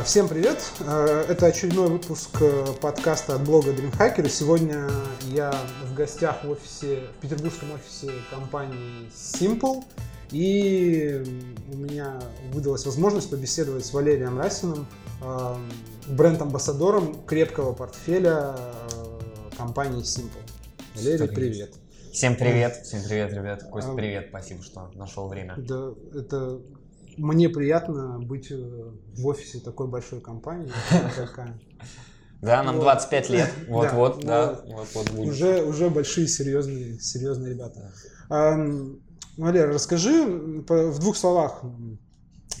А, всем привет! А, это очередной выпуск э, подкаста от блога DreamHacker. Сегодня я в гостях в офисе, в петербургском офисе компании Simple. И у меня выдалась возможность побеседовать с Валерием Расиным, а, бренд-амбассадором крепкого портфеля компании Simple. Валерий, привет! Всем привет, всем привет, ребят. Кость, привет, спасибо, что нашел время. Да, это мне приятно быть э, в офисе такой большой компании. Да, нам 25 лет. Вот-вот, да. Уже, уже большие, серьезные, серьезные ребята. Валер, расскажи в двух словах,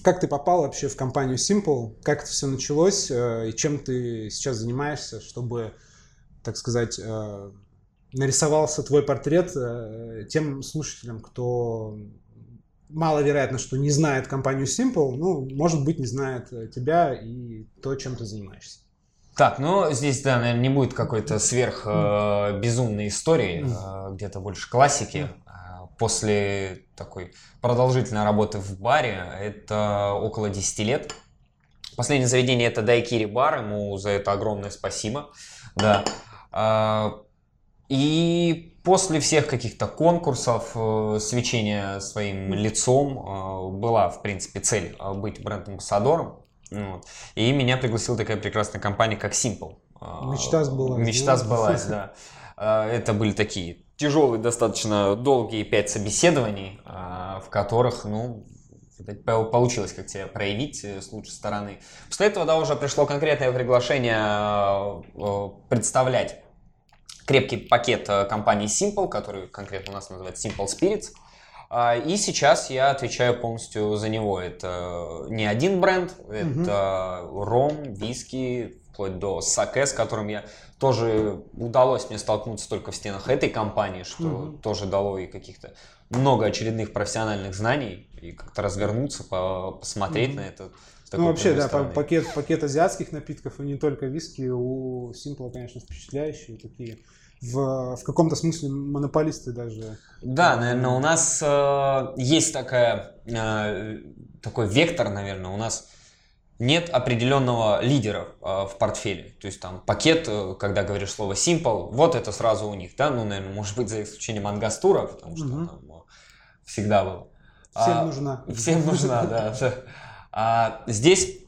как ты попал вообще в компанию Simple, как это все началось э, и чем ты сейчас занимаешься, чтобы, так сказать, э, нарисовался твой портрет тем слушателям, кто маловероятно, что не знает компанию Simple, ну, может быть, не знает э, тебя и то, чем ты занимаешься. Так, ну здесь, да, наверное, не будет какой-то сверх э, безумной истории, э, где-то больше классики. Э, после такой продолжительной работы в баре, это около 10 лет. Последнее заведение это Дайкири бар, ему за это огромное спасибо. Да. Э, и после всех каких-то конкурсов, э, свечения своим лицом, э, была, в принципе, цель э, быть бренд-амбассадором. Вот. И меня пригласила такая прекрасная компания, как Simple. Мечта сбылась. Мечта сбылась, да. Это были такие тяжелые, достаточно долгие пять собеседований, в которых, ну, получилось как тебя проявить с лучшей стороны. После этого, да, уже пришло конкретное приглашение представлять крепкий пакет э, компании Simple, который конкретно у нас называется Simple Spirits. А, и сейчас я отвечаю полностью за него. Это не один бренд, это угу. ром, виски, вплоть до саке, с которым я тоже удалось мне столкнуться только в стенах этой компании, что угу. тоже дало и каких-то много очередных профессиональных знаний и как-то развернуться, посмотреть угу. на это. Ну, вообще, да, стороны. пакет, пакет азиатских напитков, и не только виски, у Simple, конечно, впечатляющие такие в, в каком-то смысле монополисты даже. Да, наверное, у нас э, есть такая, э, такой вектор, наверное, у нас нет определенного лидера э, в портфеле. То есть там пакет, э, когда говоришь слово simple, вот это сразу у них, да, ну, наверное, может быть, за исключением Ангастура, потому что угу. там э, всегда был. Всем а, нужна. Всем нужна, да. А здесь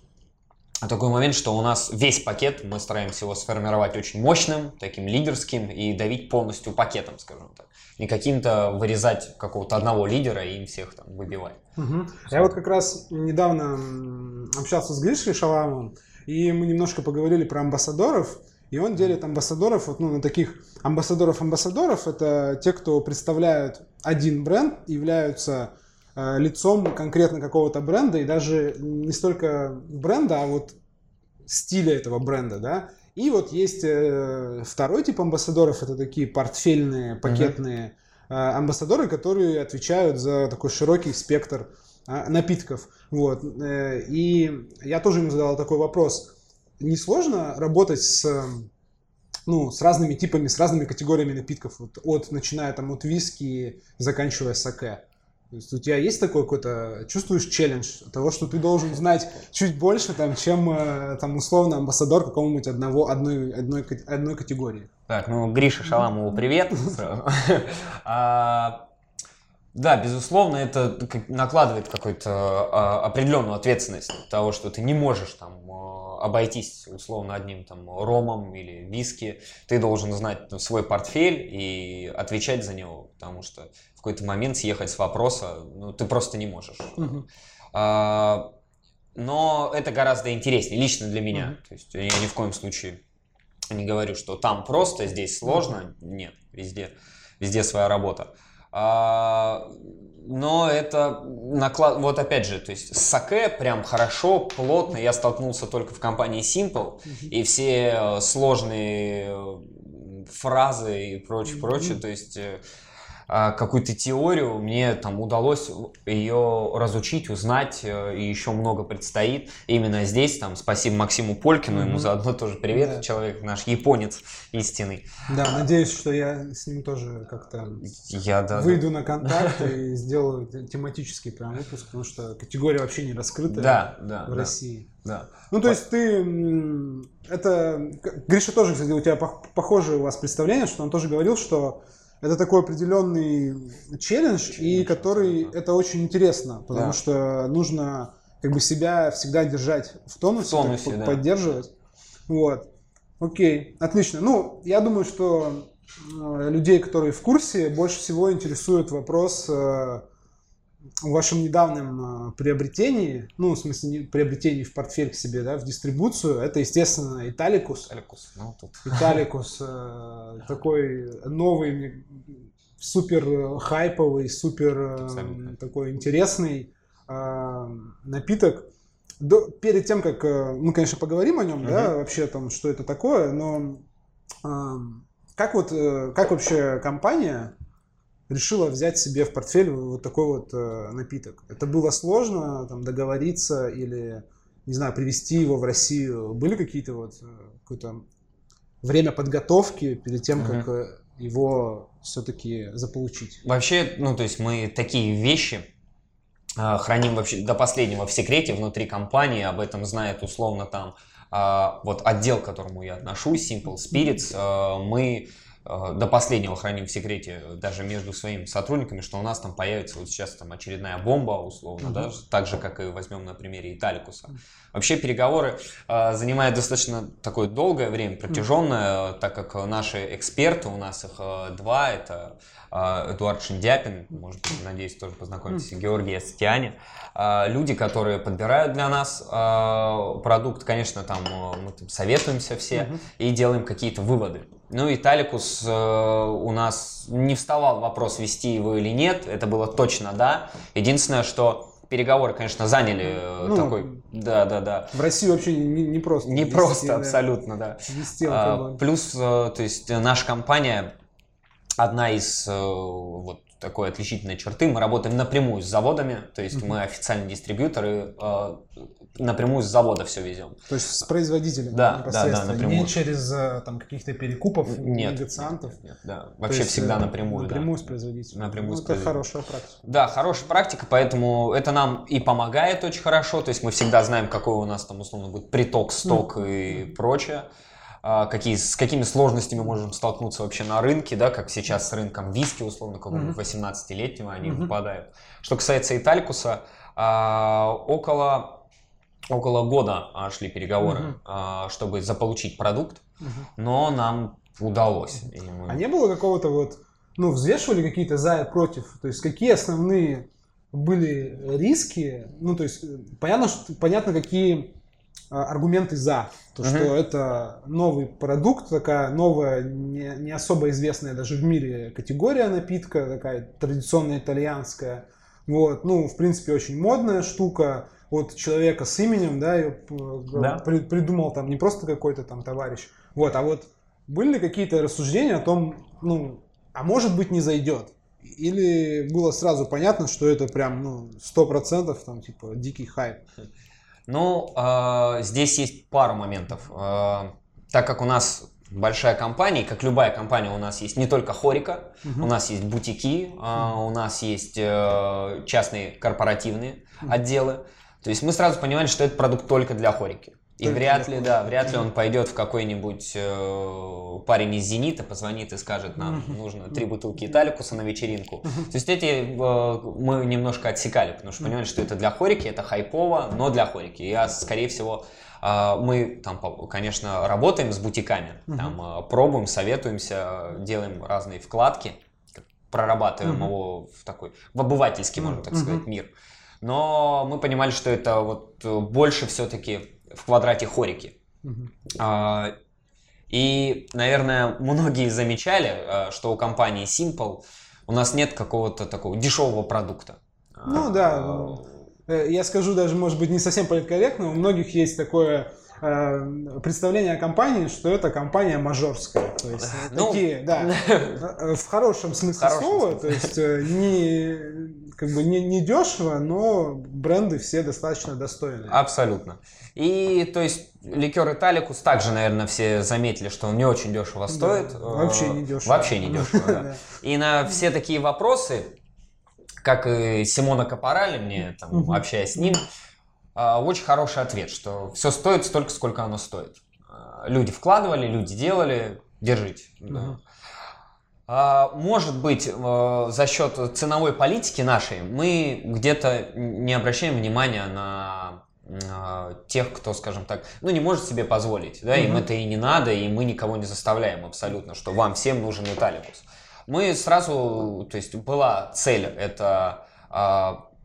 такой момент, что у нас весь пакет, мы стараемся его сформировать очень мощным, таким лидерским и давить полностью пакетом, скажем так. Не каким-то вырезать какого-то одного лидера и им всех там выбивать. Угу. Я вот как раз недавно общался с Гришей Шаламовым, и мы немножко поговорили про амбассадоров, и он делит амбассадоров вот, ну, на таких амбассадоров-амбассадоров. Это те, кто представляют один бренд, являются лицом конкретно какого-то бренда, и даже не столько бренда, а вот стиля этого бренда, да. И вот есть э, второй тип амбассадоров, это такие портфельные, пакетные э, амбассадоры, которые отвечают за такой широкий спектр э, напитков. Вот. Э, и я тоже ему задал такой вопрос. Не сложно работать с ну, с разными типами, с разными категориями напитков, вот, от, начиная там от виски, заканчивая саке. То есть у тебя есть такой какой-то, чувствуешь челлендж того, что ты должен знать чуть больше, там, чем э, там условно амбассадор какого-нибудь одного, одной, одной, одной категории? Так, ну, Гриша Шаламову привет. Да, безусловно, это накладывает какую-то а, определенную ответственность того, что ты не можешь там а, обойтись условно одним там ромом или виски. Ты должен знать свой портфель и отвечать за него, потому что какой-то момент съехать с вопроса, ну, ты просто не можешь. Угу. А, но это гораздо интереснее, лично для меня. Угу. То есть я ни в коем случае не говорю, что там просто, здесь сложно. Нет, везде, везде своя работа. А, но это наклад... Вот опять же, то есть с саке прям хорошо, плотно я столкнулся только в компании Simple. И все э, сложные э, фразы и прочее, прочее. То есть э, какую-то теорию, мне там удалось ее разучить, узнать, э, и еще много предстоит. Именно здесь, там, спасибо Максиму Полькину, mm-hmm. ему заодно тоже привет, да. человек наш японец истинный. Да, надеюсь, что я с ним тоже как-то я, да, выйду да. на контакт и сделаю тематический прям выпуск, потому что категория вообще не раскрыта да, да, в да. России. Да. Ну, то есть ты... Это... Гриша тоже, кстати, у тебя похожее у вас представление, что он тоже говорил, что это такой определенный челлендж, и который это очень интересно, потому да. что нужно как бы себя всегда держать в тонусе, в тонусе так, да. поддерживать. Вот. Окей, отлично. Ну, я думаю, что э, людей, которые в курсе, больше всего интересует вопрос э, в вашем недавнем э, приобретении, ну, в смысле, приобретении в портфель к себе, да, в дистрибуцию, это, естественно, Италикус. Италикус, ну, тут. Италикус, э, такой новый, супер хайповый, супер э, такой интересный напиток. До, перед тем, как мы, конечно, поговорим о нем, uh-huh. да, вообще там, что это такое, но как вот, как вообще компания решила взять себе в портфель вот такой вот э, напиток. Это было сложно там, договориться или, не знаю, привести его в Россию. Были какие-то вот э, какое-то время подготовки перед тем, как uh его все-таки заполучить? Вообще, ну, то есть мы такие вещи э, храним вообще до последнего в секрете внутри компании, об этом знает условно там э, вот отдел, к которому я отношусь, Simple Spirits, э, мы Э, до последнего храним в секрете э, даже между своими сотрудниками, что у нас там появится вот сейчас там очередная бомба условно, mm-hmm. да, так же как и возьмем на примере Италикуса. Вообще переговоры э, занимают достаточно такое долгое время, протяженное, mm-hmm. так как наши эксперты, у нас их э, два, это э, Эдуард Шиндяпин, может быть, надеюсь, тоже познакомитесь, mm-hmm. Георгий Астиане, э, люди, которые подбирают для нас э, продукт, конечно, там э, мы там советуемся все и делаем какие-то выводы. Ну и Таликус э, у нас не вставал вопрос, вести его или нет. Это было точно да. Единственное, что переговоры, конечно, заняли э, ну, такой... Да, да, да. В России вообще не, не просто. Не вести, просто, да. абсолютно, да. Вести а, плюс, э, то есть наша компания одна из э, вот такой отличительной черты. Мы работаем напрямую с заводами, то есть mm-hmm. мы официальные дистрибьюторы, э, напрямую с завода все везем. То есть с производителем да, да, да, напрямую. Не через э, там каких-то перекупов, нет, негациантов. Нет, нет, да. Вообще есть, всегда напрямую. Напрямую да. с производителем. Напрямую ну, с это хорошая практика. Да, хорошая практика, поэтому это нам и помогает очень хорошо. То есть мы всегда знаем, какой у нас там условно будет приток, сток mm-hmm. и прочее. А, какие, с какими сложностями можем столкнуться вообще на рынке, да, как сейчас с рынком виски, условно, какого-нибудь mm-hmm. 18-летнего они mm-hmm. выпадают. Что касается Италькуса, а, около, около года а, шли переговоры, mm-hmm. чтобы заполучить продукт, mm-hmm. но нам удалось. Мы... А не было какого-то вот, ну, взвешивали какие-то за и против? То есть какие основные были риски? Ну, то есть понятно, что, понятно какие аргументы за. То, что uh-huh. это новый продукт, такая новая, не, не особо известная даже в мире категория напитка, такая традиционная итальянская. Вот, ну, в принципе, очень модная штука от человека с именем, да, ее да. При, придумал там не просто какой-то там товарищ. Вот, а вот были ли какие-то рассуждения о том, ну, а может быть не зайдет? Или было сразу понятно, что это прям, ну, сто процентов там, типа, дикий хайп? Ну, э, здесь есть пару моментов. Э, так как у нас большая компания, как любая компания, у нас есть не только хорика, угу. у нас есть бутики, э, у нас есть э, частные корпоративные угу. отделы. То есть мы сразу понимали, что это продукт только для хорики. И вряд ли, да, вряд ли он пойдет в какой-нибудь э, парень из Зенита, позвонит и скажет, нам нужно три бутылки Италикуса на вечеринку. То есть эти э, мы немножко отсекали, потому что понимали, что это для хорики, это хайпово, но для хорики. Я, скорее всего, э, мы там, конечно, работаем с бутиками, там э, пробуем, советуемся, делаем разные вкладки, прорабатываем его в такой, в обывательский, можно так сказать, мир. Но мы понимали, что это вот больше все-таки в квадрате хорики. А, и, наверное, многие замечали, а, что у компании Simple у нас нет какого-то такого дешевого продукта. Ну да, э, я скажу даже, может быть, не совсем политкорректно, у многих есть такое э, представление о компании, что это компания мажорская. То есть ну, такие, да, э, в хорошем смысле хорошем слова, смысле. то есть не как бы не, не дешево, но бренды все достаточно достойные. Абсолютно. И то есть ликер Италикус также, наверное, все заметили, что он не очень дешево стоит. Да, вообще не дешево. Вообще не дешево, да. И на все такие вопросы, как и Симона Капорали, мне там, общаясь с ним, а, очень хороший ответ, что все стоит столько, сколько оно стоит. А, люди вкладывали, люди делали, держите. Да. А, может быть, э, за счет ценовой политики нашей мы где-то не обращаем внимания на тех, кто, скажем так, ну не может себе позволить, да, им это и не надо, и мы никого не заставляем абсолютно, что вам всем нужен Италикус. Мы сразу, то есть была цель, это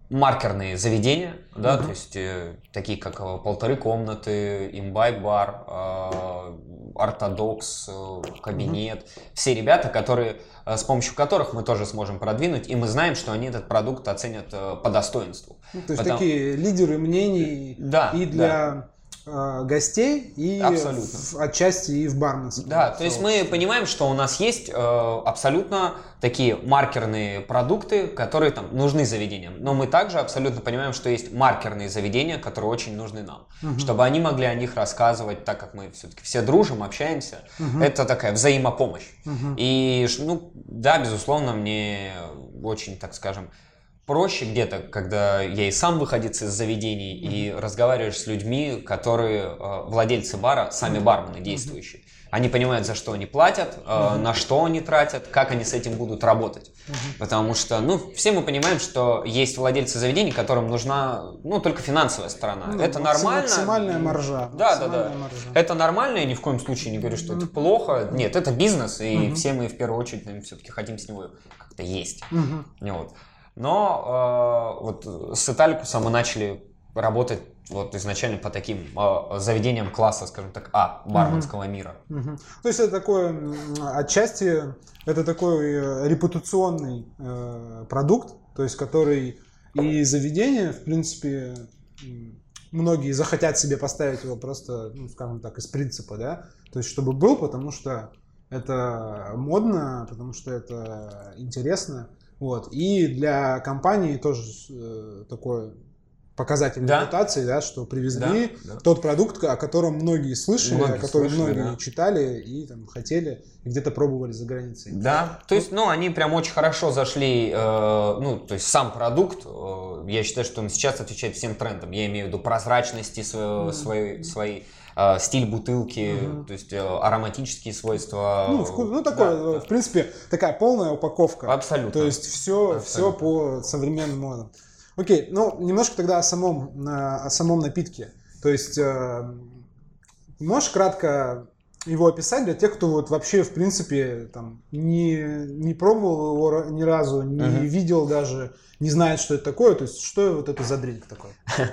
маркерные заведения, да, угу. то есть э, такие как э, полторы комнаты, имбайб-бар, э, ортодокс, э, кабинет, угу. все ребята, которые, э, с помощью которых мы тоже сможем продвинуть, и мы знаем, что они этот продукт оценят э, по достоинству. Ну, то есть Потому... такие лидеры мнений да, и для да гостей и абсолютно. В, отчасти и в барменстве. Да, то есть мы понимаем, что у нас есть э, абсолютно такие маркерные продукты, которые там нужны заведениям. Но мы также абсолютно понимаем, что есть маркерные заведения, которые очень нужны нам, угу. чтобы они могли о них рассказывать, так как мы все-таки все дружим, общаемся. Угу. Это такая взаимопомощь. Угу. И ну да, безусловно, мне очень, так скажем, проще где-то, когда я и сам выходец из заведений mm-hmm. и разговариваешь с людьми, которые э, владельцы бара, сами бармены действующие. Mm-hmm. Они понимают, за что они платят, mm-hmm. на что они тратят, как они с этим будут работать. Mm-hmm. Потому что, ну, все мы понимаем, что есть владельцы заведений, которым нужна, ну, только финансовая сторона. Ну, это нормально. Максимальная маржа. Да, да, да. Маржа. Это нормально, я ни в коем случае не говорю, что mm-hmm. это плохо. Нет, это бизнес, и mm-hmm. все мы в первую очередь все-таки хотим с него как-то есть. Mm-hmm. Вот. Но э, вот с Италикусом мы начали работать вот изначально по таким э, заведениям класса, скажем так, А, барменского угу. мира. Угу. То есть это такое, отчасти, это такой э, репутационный э, продукт, то есть который и заведение, в принципе, многие захотят себе поставить его просто, ну, скажем так, из принципа, да, то есть чтобы был, потому что это модно, потому что это интересно, вот. И для компании тоже э, такой показатель да. репутации, да, что привезли да, да. тот продукт, о котором многие слышали, многие о котором слышали, многие да. читали и там хотели, и где-то пробовали за границей. Да, то есть, ну, они прям очень хорошо зашли, э, ну, то есть сам продукт, э, я считаю, что он сейчас отвечает всем трендам, я имею в виду прозрачности своего, mm. своей, своей э, стиль бутылки, угу. то есть э, ароматические свойства. Ну, вкус, ну такое, да, э, в принципе, такая полная упаковка. Абсолютно. То есть все, все по современным модам. Окей, ну немножко тогда о самом, о самом напитке. То есть можешь кратко его описать для тех, кто вот вообще, в принципе, там, не, не пробовал его ни разу, не uh-huh. видел даже, не знает, что это такое. То есть, что вот это за дринк такой?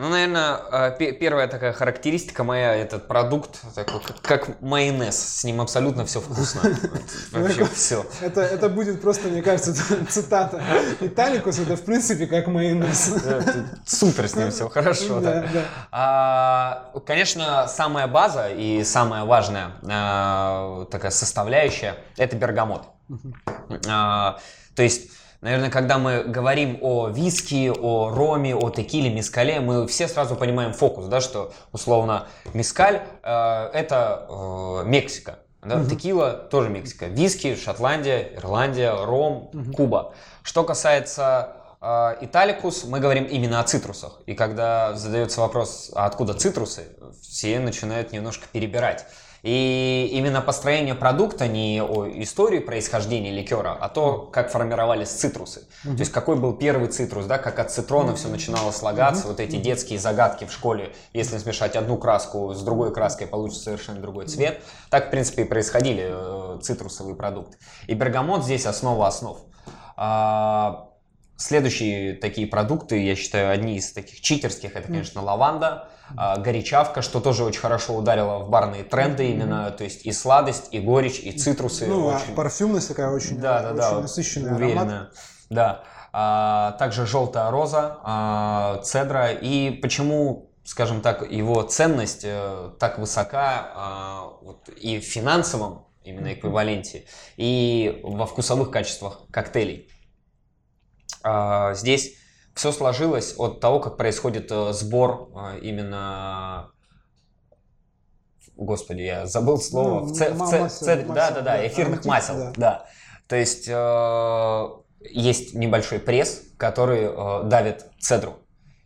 Ну, наверное, а, первая такая характеристика моя, этот продукт, такой, как майонез, с ним абсолютно все вкусно. Вообще все. Это, это будет просто, мне кажется, цитата. Италикус это в принципе как майонез. Супер с ним все хорошо. Да, да. А, конечно, самая база и самая важная а, такая составляющая это бергамот. А, то есть Наверное, когда мы говорим о виски, о роме, о текиле, мискале, мы все сразу понимаем фокус, да, что условно мискаль э, это э, Мексика, да, угу. текила тоже Мексика, виски Шотландия, Ирландия, ром, угу. Куба. Что касается э, Италикус, мы говорим именно о цитрусах. И когда задается вопрос, а откуда цитрусы, все начинают немножко перебирать. И именно построение продукта не о истории происхождения ликера, а то, как формировались цитрусы. Mm-hmm. То есть какой был первый цитрус, да, как от цитрона все начинало слагаться, mm-hmm. вот эти детские загадки в школе, если смешать одну краску с другой краской, получится совершенно другой цвет. Так, в принципе, и происходили э, цитрусовые продукты. И бергамот здесь основа основ. А, Следующие такие продукты, я считаю, одни из таких читерских, это, конечно, лаванда, горячавка, что тоже очень хорошо ударило в барные тренды именно, то есть и сладость, и горечь, и цитрусы. Ну, а очень... а парфюмность такая очень, да, да, очень да, насыщенная уверенная. аромат. Да. А, также желтая роза, а, цедра. И почему скажем так, его ценность э, так высока э, вот, и в финансовом именно эквиваленте, и во вкусовых качествах коктейлей. Э, здесь все сложилось от того, как происходит э, сбор э, именно Господи, я забыл слово. Ну, в ц- в ц- масел, да, да, да, эфирных масел. да. Да. То есть э, есть небольшой пресс, который э, давит цедру.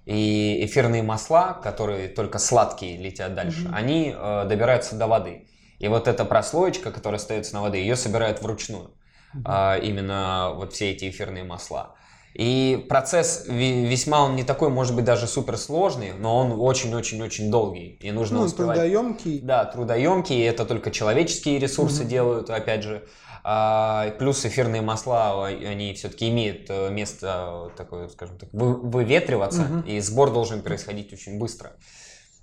И эфирные масла, которые только сладкие летят дальше, Мгм. они э, добираются до воды. И вот эта прослоечка, которая остается на воде, ее собирают вручную. А, именно вот все эти эфирные масла. И процесс весьма, он не такой, может быть, даже суперсложный, но он очень-очень-очень долгий. И нужно Ну, успевать... трудоемкий. Да, трудоемкий, это только человеческие ресурсы Мгм. делают, опять же. А, плюс эфирные масла, они все-таки имеют э, место такое, скажем так, вы- выветриваться, Мгм. и сбор должен происходить очень быстро.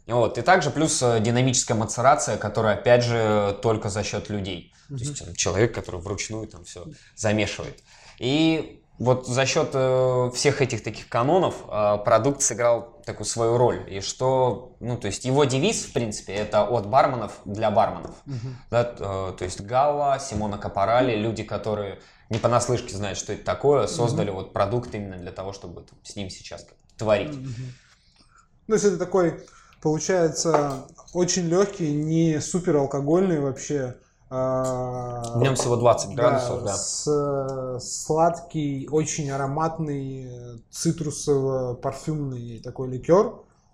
Вот. И также плюс э, динамическая мацерация, которая, опять же, только за счет людей. То есть э, человек, который вручную там все замешивает. И вот за счет э, всех этих таких канонов э, продукт сыграл такую свою роль. И что, ну, то есть его девиз, в принципе, это от барменов для барменов. Мгм. Да, э, то есть Галла, Симона Капарали, люди, которые не понаслышке знают, что это такое, создали вот продукт именно для того, чтобы там с ним сейчас творить. Мгм. То есть это такой, получается, очень легкий, не супер алкогольный вообще. А, Днем всего 20 градусов, да. Э, сладкий, очень ароматный, цитрусово-парфюмный такой ликер,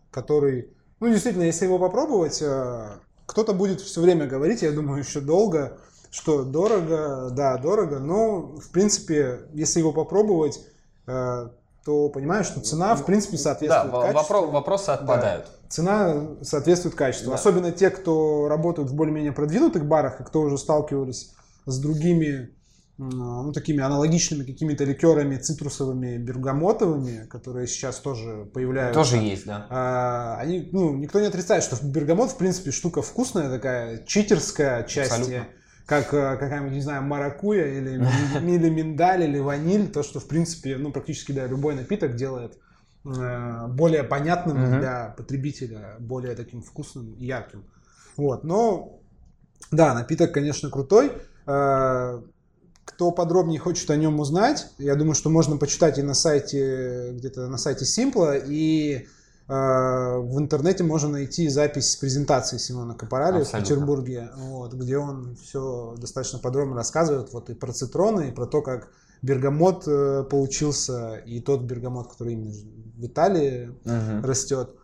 который, ну, действительно, если его попробовать, э, кто-то будет все время говорить, я думаю, еще долго, что дорого, да, дорого, но, в принципе, если его попробовать, э, то понимаешь, что цена, в принципе, Да, соответствует во- качеству. вопро- вопросы отпадают. Цена соответствует качеству. Да. Особенно те, кто работают в более-менее продвинутых барах и кто уже сталкивались с другими, ну, такими аналогичными какими-то ликерами цитрусовыми, бергамотовыми, которые сейчас тоже появляются. Тоже есть, да. А, они, ну, никто не отрицает, что бергамот, в принципе, штука вкусная такая, читерская отчасти. Абсолютно. Как э, какая-нибудь, не знаю, маракуя или, или миндаль, или ваниль. То, что, в принципе, ну, практически, да, любой напиток делает э, более понятным Мгм. для потребителя, более таким вкусным и ярким. Вот, но, да, напиток, конечно, крутой. Э, Кто подробнее хочет о нем узнать, я думаю, что можно почитать и на сайте, где-то на сайте Симпла, и в интернете можно найти запись презентации Симона Капарали в. Петербурге, вот, где он все достаточно подробно рассказывает вот и про цитроны, и про то, как бергамот э, получился, и тот бергамот, который именно в Италии Мгм. растет.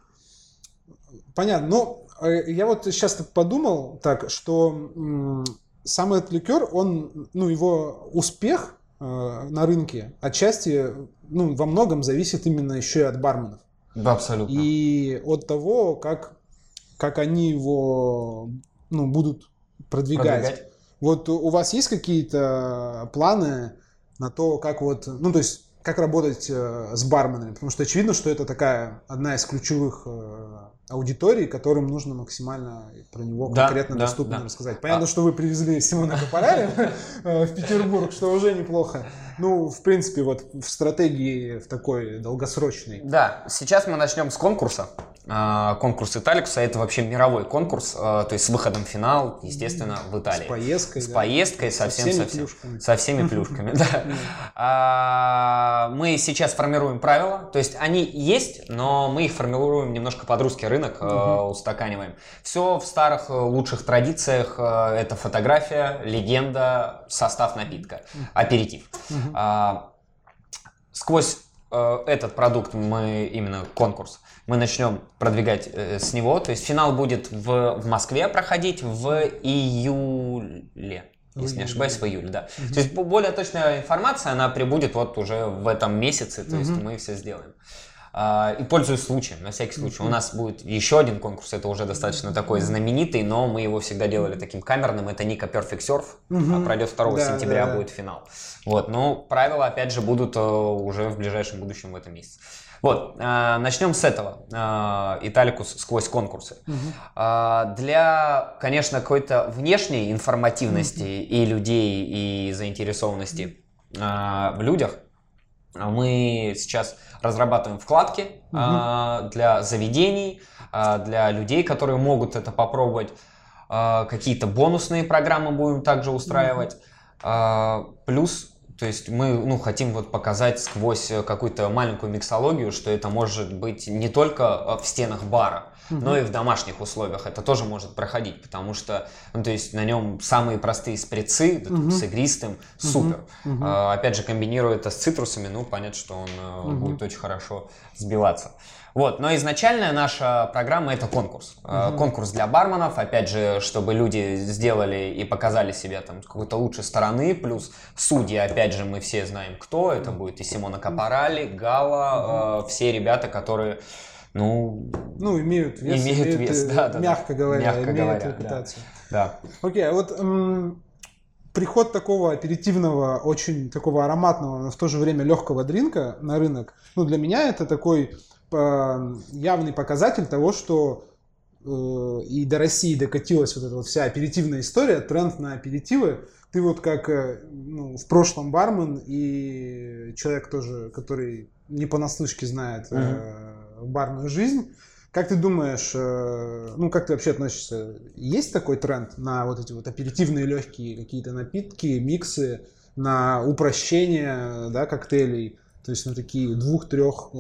Понятно. Ну, э, я вот сейчас так подумал, так, что сам этот ликер, он, ну, его успех э, на рынке отчасти, ну, во многом зависит именно еще и от барменов. Да, абсолютно. И от того, как, как они его, ну, будут продвигать. Продвигать. Вот у вас есть какие-то планы на то, как вот, ну то есть как работать э, с барменами? Потому что очевидно, что это такая одна из ключевых э, аудиторий, которым нужно максимально про него конкретно да, доступно да. рассказать. Понятно, А- что вы привезли Симона Капараля э, в Петербург, что уже неплохо. Ну, в принципе, вот в стратегии в такой долгосрочной. Да, сейчас мы начнем с конкурса. А, Конкурс Италикуса это вообще мировой конкурс, а, то есть с выходом в финал, естественно, в Италии. С поездкой. С да. поездкой, Со совсем, всеми совсем. плюшками. Со всеми плюшками, да. А, Мы сейчас формируем правила, то есть они есть, но мы их формируем немножко под русский рынок, устаканиваем. Все в старых э, лучших традициях. э, Это фотография, легенда, состав напитка, аперитив. Сквозь э, этот продукт мы именно конкурс мы начнем продвигать э, с него. То есть финал будет в, в Москве проходить в июле. Если не ошибаюсь, в июле, да. То есть бо- более точная информация, она прибудет вот уже в этом месяце, то есть Мгм. мы все сделаем. А, И пользуясь случаем, на всякий случай. У нас будет еще один конкурс, это уже достаточно такой знаменитый, но мы его всегда делали таким камерным. Это Ника Perfect Surf, Мгм. а пройдет 2 Да, сентября да, да. будет финал. Вот, но правила, опять же, будут э, уже в ближайшем будущем в этом месяце. Вот, э, начнем с этого. Э, Италикус сквозь конкурсы. А, Для, конечно, какой-то внешней информативности и людей, и заинтересованности а, в людях, мы сейчас разрабатываем вкладки угу. для заведений, для людей, которые могут это попробовать. Какие-то бонусные программы будем также устраивать. Угу. Плюс то есть мы ну, хотим вот показать сквозь какую-то маленькую миксологию, что это может быть не только в стенах бара, угу. но и в домашних условиях это тоже может проходить, потому что, ну, то есть на нем самые простые спрецы угу. с игристым, супер. Угу. А, опять же, комбинируя это с цитрусами, ну, понятно, что он угу. будет очень хорошо сбиваться. Вот, но изначальная наша программа это конкурс. Угу. Конкурс для барменов, опять же, чтобы люди сделали и показали себя там с какой-то лучшей стороны, плюс судьи, опять же, мы все знаем кто, это будет и Симона Капарали, Гала, угу. э, все ребята, которые ну, ну имеют вес, имеют, имеют вес, да, да, мягко говоря, мягко имеют говоря, репутацию. Да. Окей, а вот м, приход такого аперитивного, очень такого ароматного, но в то же время легкого дринка на рынок, ну для меня это такой э, явный показатель того, что э, и до России докатилась вот эта вот вся аперитивная история, тренд на аперитивы. Ты вот как э, ну, в прошлом бармен и человек тоже, который не понаслышке знает mm-hmm барную жизнь. Как ты думаешь, ну как ты вообще относишься? Есть такой тренд на вот эти вот аперитивные легкие какие-то напитки, миксы, на упрощение да, коктейлей, то есть на такие двух-трех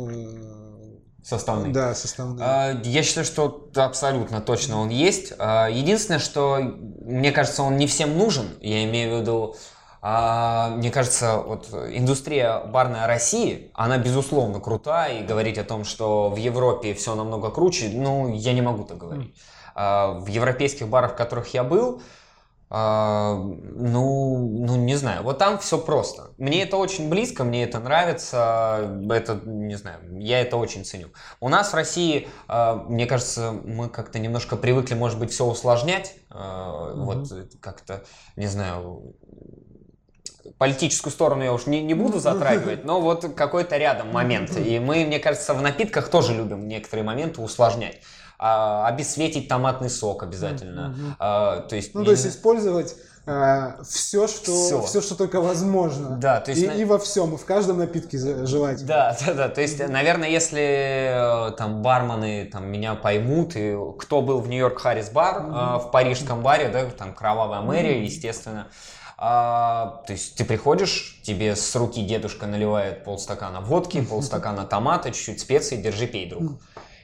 составные. Да, составные. А, я считаю, что абсолютно точно он есть. А, единственное, что мне кажется, он не всем нужен. Я имею в виду а, мне кажется, вот индустрия барная России, она безусловно крута, и говорить о том, что в Европе все намного круче, ну, я не могу так говорить. В европейских барах, в которых я был, а, ну, ну, не знаю, вот там все просто. Мне это очень близко, мне это нравится, это, не знаю, я это очень ценю. У нас в России, мне кажется, мы как-то немножко привыкли, может быть, все усложнять, mm-hmm. вот как-то, не знаю, политическую сторону я уж не, не буду затрагивать, но вот какой-то рядом момент. И мы, мне кажется, в напитках тоже любим некоторые моменты усложнять. А, обесцветить томатный сок обязательно. А, то есть, ну, то есть использовать а, все, что, все. все, что только возможно. Да, то есть, и, на... и во всем, и в каждом напитке желательно. Да, да, да. То есть, наверное, если э, там бармены там, меня поймут, и кто был в Нью-Йорк Харрис бар, mm-hmm. в парижском баре, да, там Кровавая мэрия, mm-hmm. естественно, а, то есть ты приходишь, тебе с руки дедушка наливает полстакана водки, полстакана томата, чуть-чуть специй, держи, пей, друг.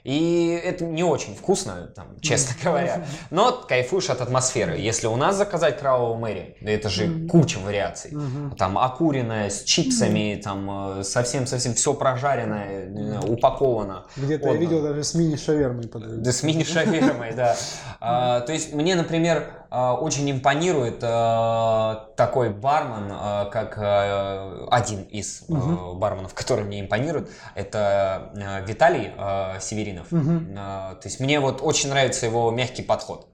И это не очень вкусно, там, честно говоря. Но кайфуешь от атмосферы. Если у нас заказать кровавую мэри, это же куча вариаций. Там окуренная, с чипсами, там совсем-совсем все прожаренное, упаковано. Где-то я видел даже с мини-шавермой. Да, с мини-шавермой, да. А, то есть мне, например, очень импонирует а, такой бармен, а, как один из угу. барменов, который мне импонирует, это Виталий Северинов. Угу. То есть мне вот очень нравится его мягкий подход.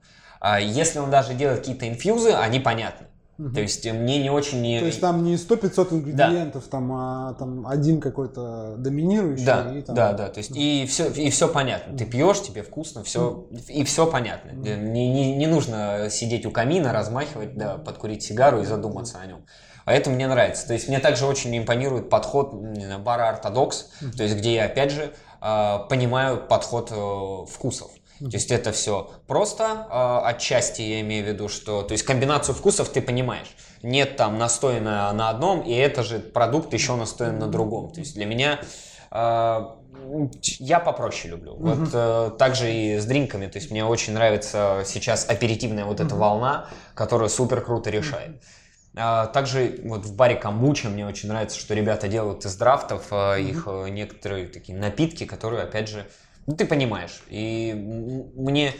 Если он даже делает какие-то инфьюзы, они понятны. Угу. То есть мне не очень... Не... То есть там не 100-500 ингредиентов, да. там, а там один какой-то доминирующий. Да, и, там... да, да. То есть и все, и все понятно. Ты пьешь, тебе вкусно, все, и все понятно. Не, не, не нужно сидеть у камина, размахивать, да, подкурить сигару и задуматься о нем. А это мне нравится. То есть мне также очень импонирует подход бара ортодокс, то есть где я опять же а, понимаю подход э, вкусов. То есть это все просто, э, отчасти я имею в виду, что, то есть комбинацию вкусов ты понимаешь. Нет там настояно на одном, и это же продукт еще настоен на другом. То есть для меня э, я попроще люблю. Uh-huh. Вот э, также и с дринками. То есть мне очень нравится сейчас аперитивная вот эта uh-huh. волна, которая супер круто решает. Uh-huh. Также вот в баре камбуча мне очень нравится, что ребята делают из драфтов uh-huh. их некоторые такие напитки, которые, опять же, ну, ты понимаешь. И мне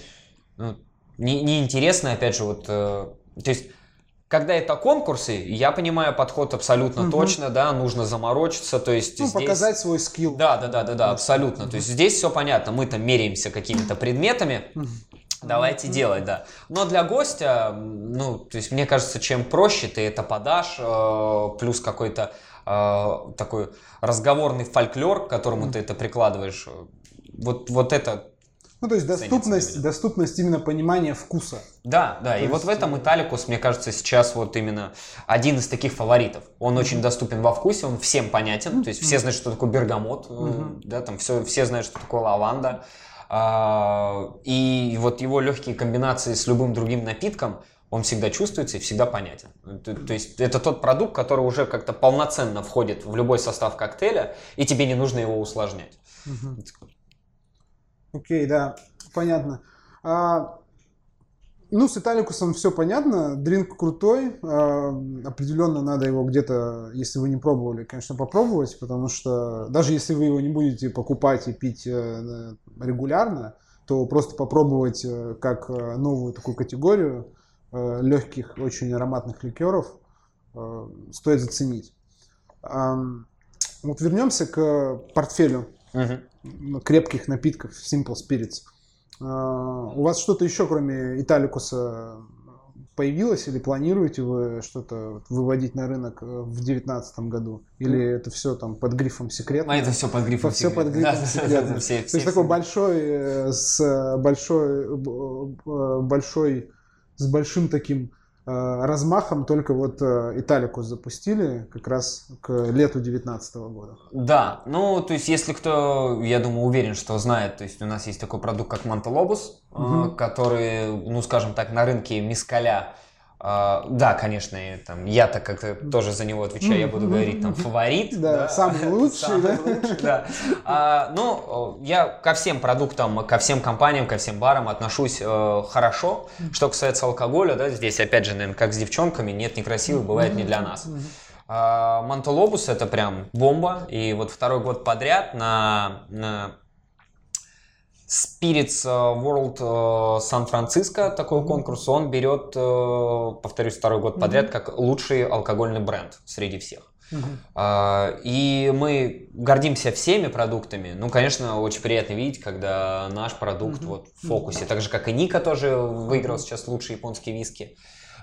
ну, не, не интересно, опять же, вот... Э, то есть, когда это конкурсы, я понимаю подход абсолютно угу. точно, да, нужно заморочиться, то есть ну, здесь... показать свой скилл. Да, да, да, да, да, абсолютно. Угу. То есть здесь все понятно, мы там меряемся какими-то предметами, угу. давайте угу. делать, да. Но для гостя, ну, то есть мне кажется, чем проще ты это подашь, э, плюс какой-то э, такой разговорный фольклор, к которому угу. ты это прикладываешь, вот, вот это Ну, то есть доступность, доступность именно понимания вкуса. Да, да, То и вот в есть, этом э, Италикус, мне кажется, сейчас вот именно один из таких фаворитов. Он очень доступен во вкусе, он всем понятен, то есть все знают, что такое бергамот, Мгм. да, там все, все знают, что такое лаванда. А, И вот его легкие комбинации с любым другим напитком, он всегда чувствуется и всегда понятен. То, то есть это тот продукт, который уже как-то полноценно входит в любой состав коктейля, и тебе не нужно его усложнять. Мгм. Окей, да, понятно. А, ну, с Италикусом все понятно. Дринк крутой. А, определенно надо его где-то, если вы не пробовали, конечно, попробовать, потому что даже если вы его не будете покупать и пить э, регулярно, то просто попробовать э, как э, новую такую категорию легких, очень ароматных ликеров стоит заценить. Вот вернемся к портфелю Мгм. крепких напитков Simple Spirits. А, У вас что-то еще, кроме Италикуса, появилось или планируете вы что-то выводить на рынок э, в 2019 году? Или это все там под грифом секретно? А это все под грифом Все под грифом Да, секретно. да, все- То все- есть такой большой, э, с большой, э, большой, с большим таким размахом только вот э, Италикус запустили как раз к лету 2019 года. Да, ну, то есть, если кто, я думаю, уверен, что знает, то есть, у нас есть такой продукт, как Манталобус, э, Мгм. который, ну, скажем так, на рынке мискаля, э, да, конечно, и, там, я так как-то тоже за него отвечаю, я буду говорить, там, фаворит. Да, самый лучший, Самый да? лучший, да. А, ну, я ко всем продуктам, ко всем компаниям, ко всем барам отношусь э, хорошо. Что касается алкоголя, да, здесь, опять же, наверное, как с девчонками, нет некрасивых, бывает не для нас. А, Мантолобус это прям бомба. И вот второй год подряд на, на Spirits э, World э, Сан-Франциско такой конкурс, он берет, э, повторюсь, второй год подряд как лучший алкогольный бренд среди всех. А, И мы гордимся всеми продуктами. Ну, конечно, очень приятно видеть, когда наш продукт Мгм. вот в фокусе. Так же, как и Ника тоже выиграл сейчас лучший японский виски.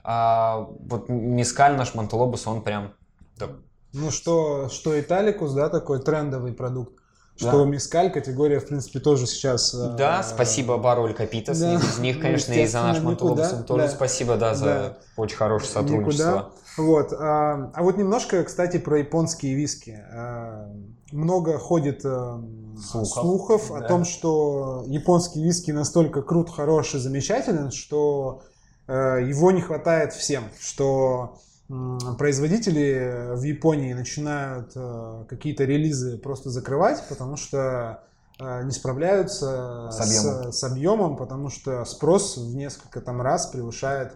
А, вот Мискаль наш Монтелобус, он прям... да, Ну что, что Италикус, да, такой трендовый продукт. Да. Что Мискаль категория, в принципе, тоже сейчас... э, Да, спасибо Бару Эль Капитас. да. Без них, конечно, и за наш Монтелобус. никуда, Тоже да. спасибо, да, за Да. очень хорошее сотрудничество. Никуда. Вот. А, а вот немножко, кстати, про японские виски. А, Много ходит э, Слухов. слухов о Да. том, что японский виски настолько крут, хорош и замечателен, что э, его не хватает всем, что производители в Японии начинают э, какие-то релизы просто закрывать, потому что э, не справляются С объемом. с объемом, потому что спрос в несколько там раз превышает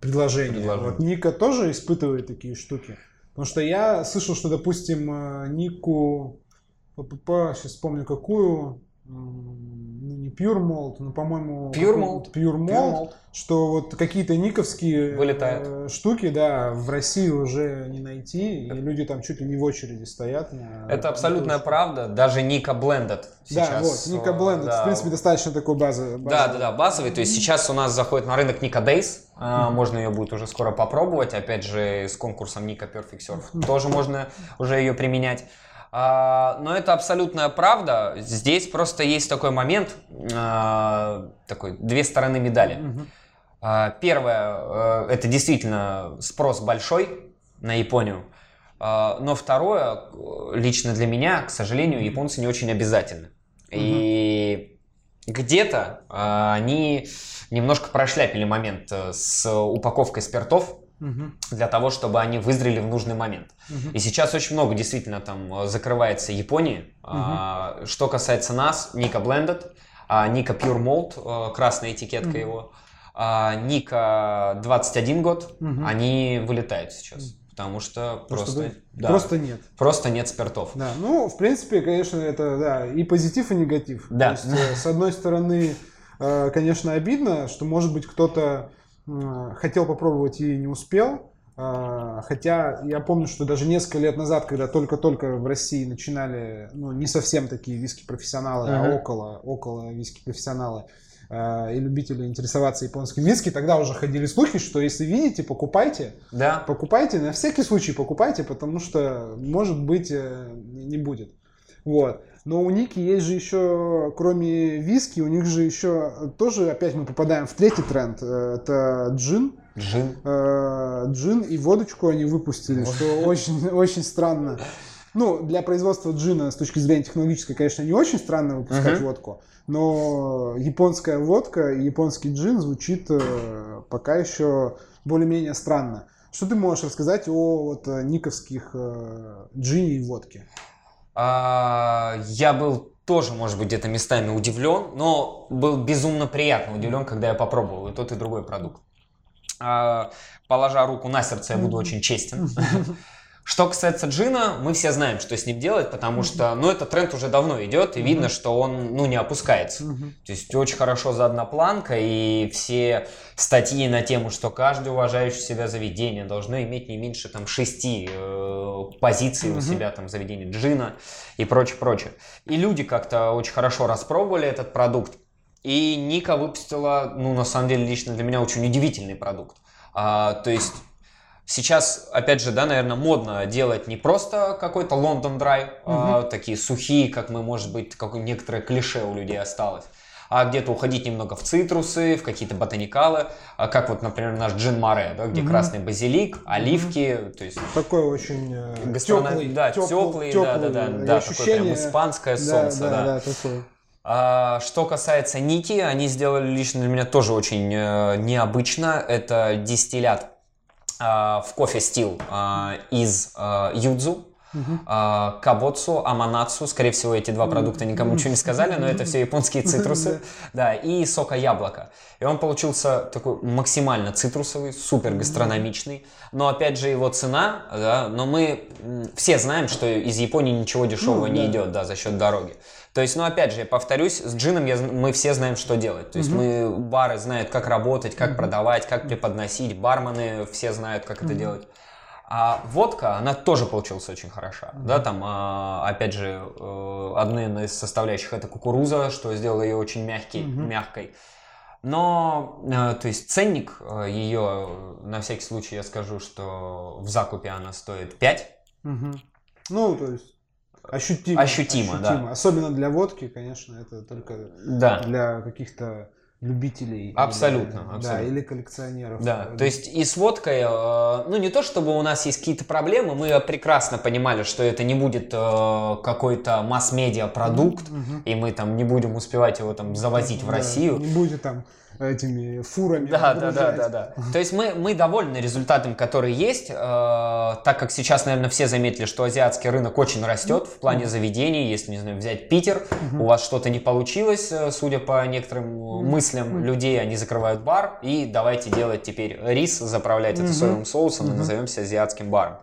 предложение. Предложение. Вот Ника тоже испытывает такие штуки. Потому что я слышал, что, допустим, э, Нику, сейчас вспомню какую, Pure Malt, но, по-моему... Pure Malt. Pure Malt, Pure Malt. что вот какие-то никовские Вылетают. э, штуки, да, в России уже не найти, и люди там чуть ли не в очереди стоят. на- Это абсолютная на правда. Даже Ника Blended что- Да, сейчас. вот, Ника э, Blended, да, в принципе, достаточно такой базы. Да, да, да, базовый. То есть сейчас у нас заходит на рынок Ника Days. А, Можно ее будет уже скоро попробовать. Опять же, с конкурсом Ника Perfect Surf тоже можно уже ее применять. А, Но это абсолютная правда. Здесь просто есть такой момент, а, такой две стороны медали. А, Первое, э, это действительно спрос большой на Японию. Но второе, э, лично для меня, к сожалению, японцы не очень обязательны. И где-то они немножко прошляпили момент э, с упаковкой спиртов Для того, чтобы они вызрели в нужный момент. Мгм. И сейчас очень много действительно там э, закрывается Японии. А, Что касается нас, Ника Blended, а, Ника Pure Malt, э, красная этикетка Мгм. его, а, Ника 21 год, Мгм. они вылетают сейчас. Потому что Просто просто, да- Просто нет. просто нет спиртов. Да, ну, в принципе, конечно, это да, и позитив, и негатив. Да. То есть, э, с одной стороны, конечно, обидно, что, может быть, кто-то хотел попробовать и не успел. А, Хотя я помню, что даже несколько лет назад, когда только-только в России начинали, ну, не совсем такие виски-профессионалы, а Мгм. около, около виски-профессионалы, э, и любители интересоваться японским виски, тогда уже ходили слухи, что если видите, покупайте. Да, Покупайте, на всякий случай покупайте, потому что, может быть, э, не будет. Вот. Но у Ники есть же еще, кроме виски, у них же еще тоже, опять мы попадаем в третий тренд. Э, это джин. Джин. Э, джин и водочку они выпустили, что очень, очень странно. Ну, для производства джина с точки зрения технологической, конечно, не очень странно выпускать uh-huh. водку, но японская водка и японский джин звучит э, пока еще более-менее странно. Что ты можешь рассказать о вот, никовских э, джине и водке? А, я был тоже, может быть, где-то местами удивлен, но был безумно приятно удивлен, когда я попробовал и тот, и другой продукт. А, положа руку на сердце, я буду очень честен. Что касается джина, мы все знаем, что с ним делать, потому что, ну, этот тренд уже давно идет, и видно, что он, ну, не опускается. То есть очень хорошо задана планка, и все статьи на тему, что каждое уважающее себя заведение должно иметь не меньше там шести э, позиций у себя там заведения джина и прочее, прочее. И люди как-то очень хорошо распробовали этот продукт, и Ника выпустила, ну, на самом деле, лично для меня очень удивительный продукт. А, то есть Сейчас, опять же, да, наверное, модно делать не просто какой-то Лондон Драй, угу. а, такие сухие, как мы, может быть, как некоторое клише у людей осталось, а где-то уходить немного в цитрусы, в какие-то ботаникалы, а как вот, например, наш джин море, да, где угу. красный базилик, оливки, угу. то есть... Такой очень э, гастрона... теплый, да, теплый, теплый, теплый, да, да, да, да, такое прям испанское да, солнце, да. да. да такое. А, что касается Ники, они сделали лично для меня тоже очень э, необычно. Это дистиллят в кофе стил а, из а, юдзу, Uh-huh. Кабоцу, Аманацу, скорее всего, эти два продукта никому ничего не сказали, но это все японские цитрусы, да, и сока яблока. И он получился такой максимально цитрусовый, супер гастрономичный, но опять же его цена, да, но мы все знаем, что из Японии ничего дешевого ну, не да. идет, да, за счет дороги. То есть, ну, опять же, я повторюсь, с джином я, мы все знаем, что делать. То есть, mm-hmm. мы, бары знают, как работать, как mm-hmm. продавать, как преподносить, бармены все знают, как mm-hmm. это делать. А водка, она тоже получилась очень хороша. Mm-hmm. Да, там, а, опять же, э, одна из составляющих это кукуруза, что сделало ее очень мягкий, mm-hmm. мягкой. Но, э, то есть, ценник э, ее, на всякий случай я скажу, что в закупе она стоит 5. Mm-hmm. Ну, то есть, Ощутимо. Ощутимо, ощутимо. да. Особенно для водки, конечно, это только да. для каких-то любителей. Абсолютно, или, абсолютно. Да, или коллекционеров. Да, то есть и с водкой, э, ну не то чтобы у нас есть какие-то проблемы, мы прекрасно понимали, что это не будет э, какой-то масс-медиа продукт, mm-hmm. и мы там не будем успевать его там завозить mm-hmm. в Россию. Не будет там этими фурами. Да, да, да, да, да. То есть мы, мы довольны результатом, который есть, э, так как сейчас, наверное, все заметили, что азиатский рынок очень растет в плане заведений. Если, не знаю, взять Питер, у вас что-то не получилось, э, судя по некоторым мыслям людей, они закрывают бар и давайте делать теперь рис, заправлять это соевым соусом и назовемся азиатским баром.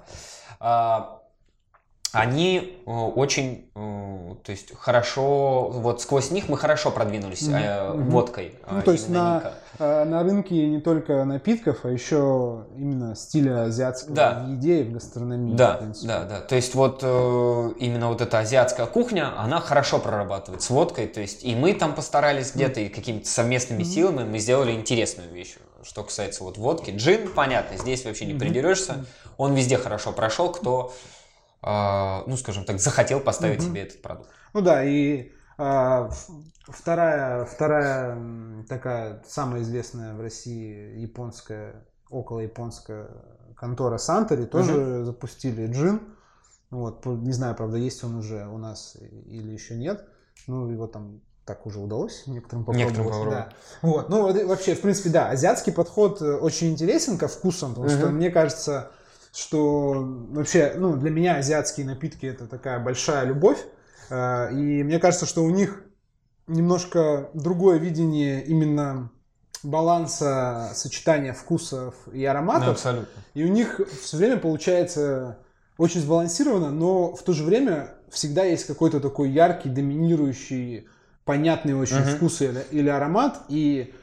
А, они э, очень, э, то есть хорошо, вот сквозь них мы хорошо продвинулись mm-hmm. водкой. Ну, то есть на, на рынке не только напитков, а еще именно стиля азиатского да. в еде и в гастрономии. Да, в да, да. То есть вот именно вот эта азиатская кухня, она хорошо прорабатывает с водкой, то есть и мы там постарались где-то и какими-то совместными mm-hmm. силами мы сделали интересную вещь. Что касается вот водки, джин, понятно, здесь вообще не придерешься, он везде хорошо прошел, кто а, ну, скажем так, захотел поставить угу. себе этот продукт. Ну да, и а, вторая, вторая такая самая известная в России японская, около японская контора Сантори тоже угу. запустили джин. Вот, не знаю, правда, есть он уже у нас или еще нет. Ну, его там так уже удалось некоторым попробовать. Некоторым попробовать. Да. Вот. Ну, вообще, в принципе, да, азиатский подход э, очень интересен ко вкусам, потому угу. что, мне кажется, что вообще, ну, для меня азиатские напитки это такая большая любовь. Э, и мне кажется, что у них немножко другое видение именно баланса сочетания вкусов и ароматов. Да, абсолютно. И у них все время получается очень сбалансировано, но в то же время всегда есть какой-то такой яркий, доминирующий, понятный очень uh-huh. вкус или, или аромат. И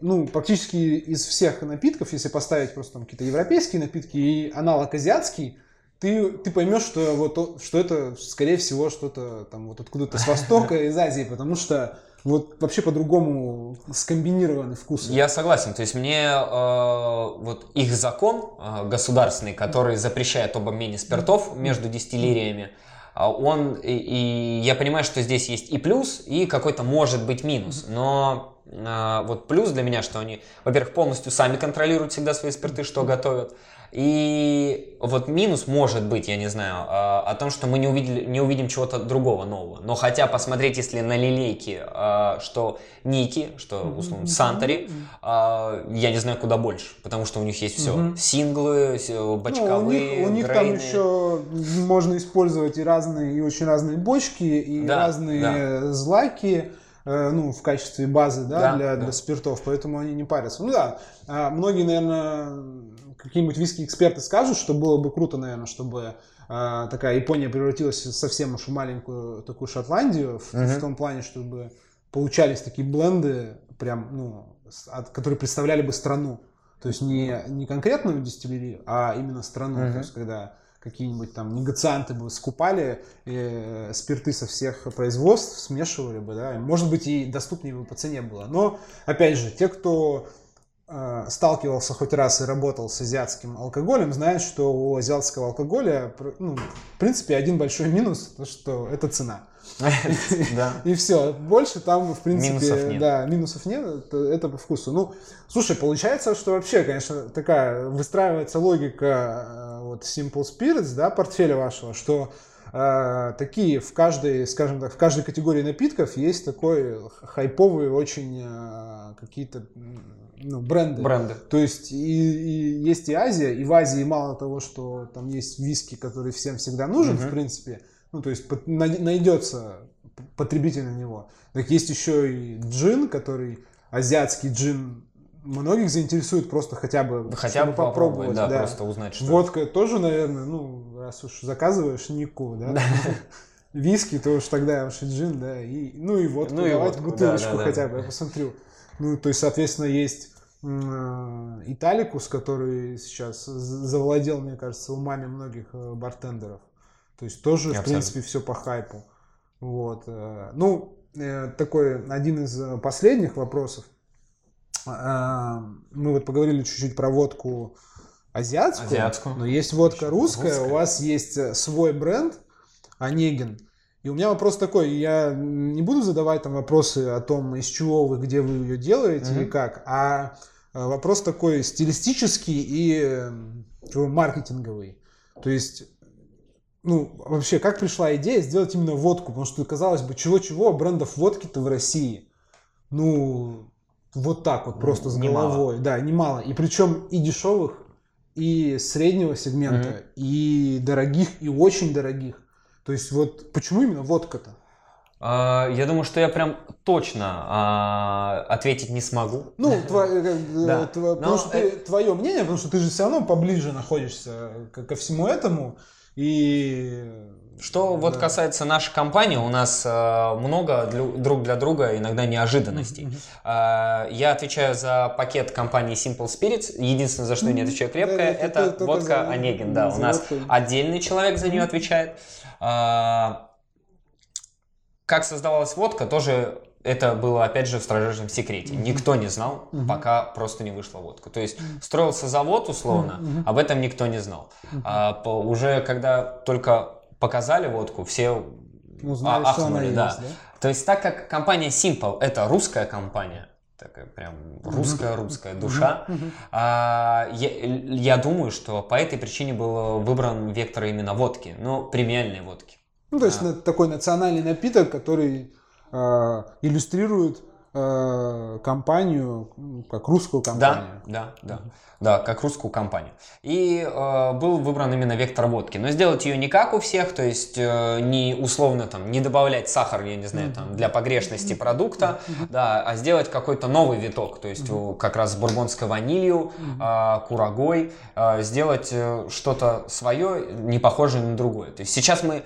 ну, практически из всех напитков, если поставить просто там какие-то европейские напитки и аналог азиатский, ты, ты поймешь, что, вот, что это, скорее всего, что-то там вот откуда-то с Востока, из Азии, потому что вот вообще по-другому скомбинированы вкусы. Я согласен. То есть мне э, вот их закон э, государственный, который запрещает об обмене спиртов между дистиллериями, а он, и, и я понимаю, что здесь есть и плюс, и какой-то может быть минус, но вот плюс для меня, что они, во-первых, полностью сами контролируют всегда свои спирты, что готовят, и вот минус может быть, я не знаю, а, о том, что мы не, увидели, не увидим чего-то другого нового. Но хотя посмотреть, если на лилейке, а, что Ники, что условно Сантори, а, я не знаю куда больше, потому что у них есть все. Синглы, бочковые, ну, у них, у них там еще можно использовать и разные, и очень разные бочки, и да, разные да. злаки ну, в качестве базы да, да, для, да. для спиртов, поэтому они не парятся. Ну да, многие, наверное, какие-нибудь виски-эксперты скажут, что было бы круто, наверное, чтобы э, такая Япония превратилась в совсем уж маленькую такую Шотландию, в, uh-huh. в том плане, чтобы получались такие бленды, прям, ну, от, которые представляли бы страну. То есть не, не конкретную дистиллерию, а именно страну. Uh-huh. То есть когда какие-нибудь там негацианты бы скупали э, спирты со всех производств, смешивали бы, да, может быть и доступнее бы по цене было. Но, опять же, те, кто Э, сталкивался хоть раз и работал с азиатским алкоголем, знает, что у азиатского алкоголя, ну, в принципе, один большой минус, то что это цена. И все. Больше там, в принципе. Да, минусов нет, это по вкусу. Ну, слушай, получается, что вообще, конечно, такая выстраивается логика э, вот Simple Spirits, да, портфеля вашего, что э, такие в каждой, скажем так, в каждой категории напитков есть такой хайповый очень э, какие-то ну, бренды. Бренды. То есть и, и есть и Азия, и в Азии мало того, что там есть виски, который всем всегда нужен, угу. в принципе, ну то есть найдется потребитель на него. Так есть еще и джин, который азиатский джин многих заинтересует просто хотя бы хотя бы попробовать, да, да, просто узнать что. Водка тоже, наверное, ну раз уж заказываешь Нику, да. Виски, то уж тогда уж и джин, да, и ну и водку, ну, и давайте водку, бутылочку да, да, хотя бы, я посмотрю. Ну, то есть, соответственно, есть э, Италикус, который сейчас завладел, мне кажется, умами многих э, бартендеров. То есть тоже, в принципе, все по хайпу. Вот. Э, ну, такой один из последних вопросов. Мы вот поговорили чуть-чуть про водку азиатскую, азиатскую. но есть водка русская, русская, у вас есть свой бренд Онегин. И у меня вопрос такой, я не буду задавать там вопросы о том, из чего вы, где вы ее делаете mm-hmm. и как, а э, вопрос такой стилистический и э, маркетинговый. То есть, ну, вообще, как пришла идея сделать именно водку? Потому что, казалось бы, чего-чего, брендов водки-то в России, ну, вот так вот, просто с головой. Немало. Да, немало. И причем и дешевых, и среднего сегмента, mm-hmm. и дорогих, и очень дорогих. То есть вот почему именно водка-то? А, я думаю, что я прям точно а, ответить не смогу. Ну, твое, э, да. потому Но что ты, твое мнение, потому что ты же все равно поближе находишься ко всему этому. И что да. вот касается нашей компании, у нас э, много для, друг для друга иногда неожиданностей. Mm-hmm. Э, я отвечаю за пакет компании Simple Spirits. Единственное, за что я не отвечаю крепко, да, это, это водка за... Онегин. Да, у нас отдельный человек за нее отвечает. А, как создавалась водка, тоже это было, опять же, в строжайшем секрете. Никто не знал, пока просто не вышла водка. То есть строился завод, условно, об этом никто не знал. А, по, уже когда только показали водку, все Узнали, ахнули. да. Есть, да? То есть так как компания Simple это русская компания, такая прям русская-русская душа. А, я, я думаю, что по этой причине был выбран вектор именно водки, ну, премиальной водки. Ну, то есть а. такой национальный напиток, который иллюстрирует э, компанию, как русскую компанию. Да, да, да. Да, как русскую компанию. И э, был выбран именно вектор водки. Но сделать ее не как у всех, то есть э, не условно там, не добавлять сахар, я не знаю, там, для погрешности продукта, да, а сделать какой-то новый виток, то есть э, как раз с бурбонской ванилью, э, курагой, э, сделать э, что-то свое, не похожее на другое. То есть сейчас мы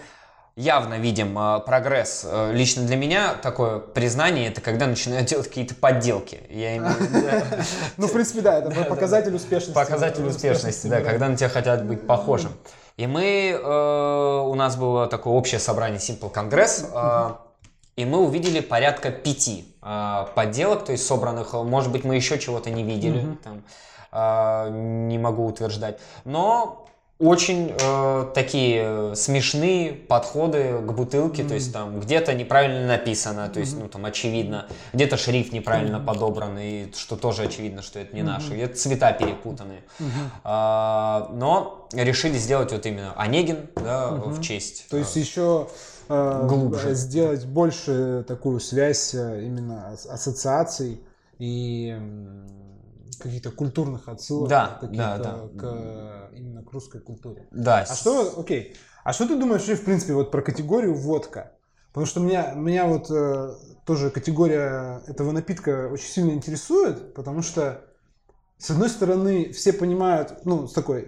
явно видим э, прогресс. Э, лично для меня такое признание это когда начинают делать какие-то подделки. Я имею Ну, в принципе, да, это показатель успешности. Показатель успешности, да, когда на тебя хотят быть похожим. И мы, э, у нас было такое общее собрание Simple Congress, и мы увидели порядка пяти подделок, то есть собранных, может быть, мы еще чего-то не видели, там, не могу утверждать. Но очень э, такие смешные подходы к бутылке, mm-hmm. то есть там где-то неправильно написано, то есть, mm-hmm. ну там очевидно, где-то шрифт неправильно mm-hmm. подобран, и что тоже очевидно, что это не mm-hmm. наше, где-то цвета перепутаны. Mm-hmm. А, но решили сделать вот именно Онегин, да, mm-hmm. в честь. То есть еще э, глубже сделать больше такую связь э, именно ассоциаций и каких-то культурных отсылок да, да, да. к именно к русской культуре. Да. А что, окей, а что ты думаешь в принципе вот про категорию водка? Потому что меня, меня вот э, тоже категория этого напитка очень сильно интересует, потому что с одной стороны все понимают, ну с такой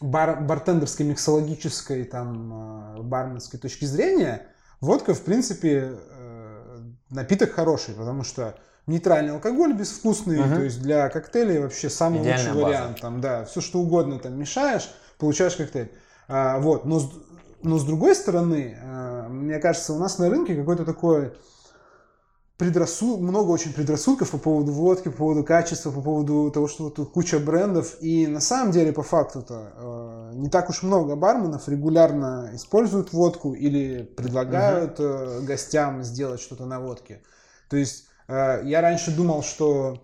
бар, бартендерской, миксологической, там э, барменской точки зрения, водка в принципе э, напиток хороший, потому что нейтральный алкоголь безвкусный, uh-huh. то есть для коктейлей вообще самый Идеальная лучший база. вариант. Там, да, все что угодно там мешаешь, получаешь коктейль. А, вот, но, но с другой стороны, а, мне кажется, у нас на рынке какой-то такой предрассуд, много очень предрассудков по поводу водки, по поводу качества, по поводу того, что тут куча брендов. И на самом деле, по факту-то, э, не так уж много барменов регулярно используют водку или предлагают угу. гостям сделать что-то на водке. То есть я раньше думал, что,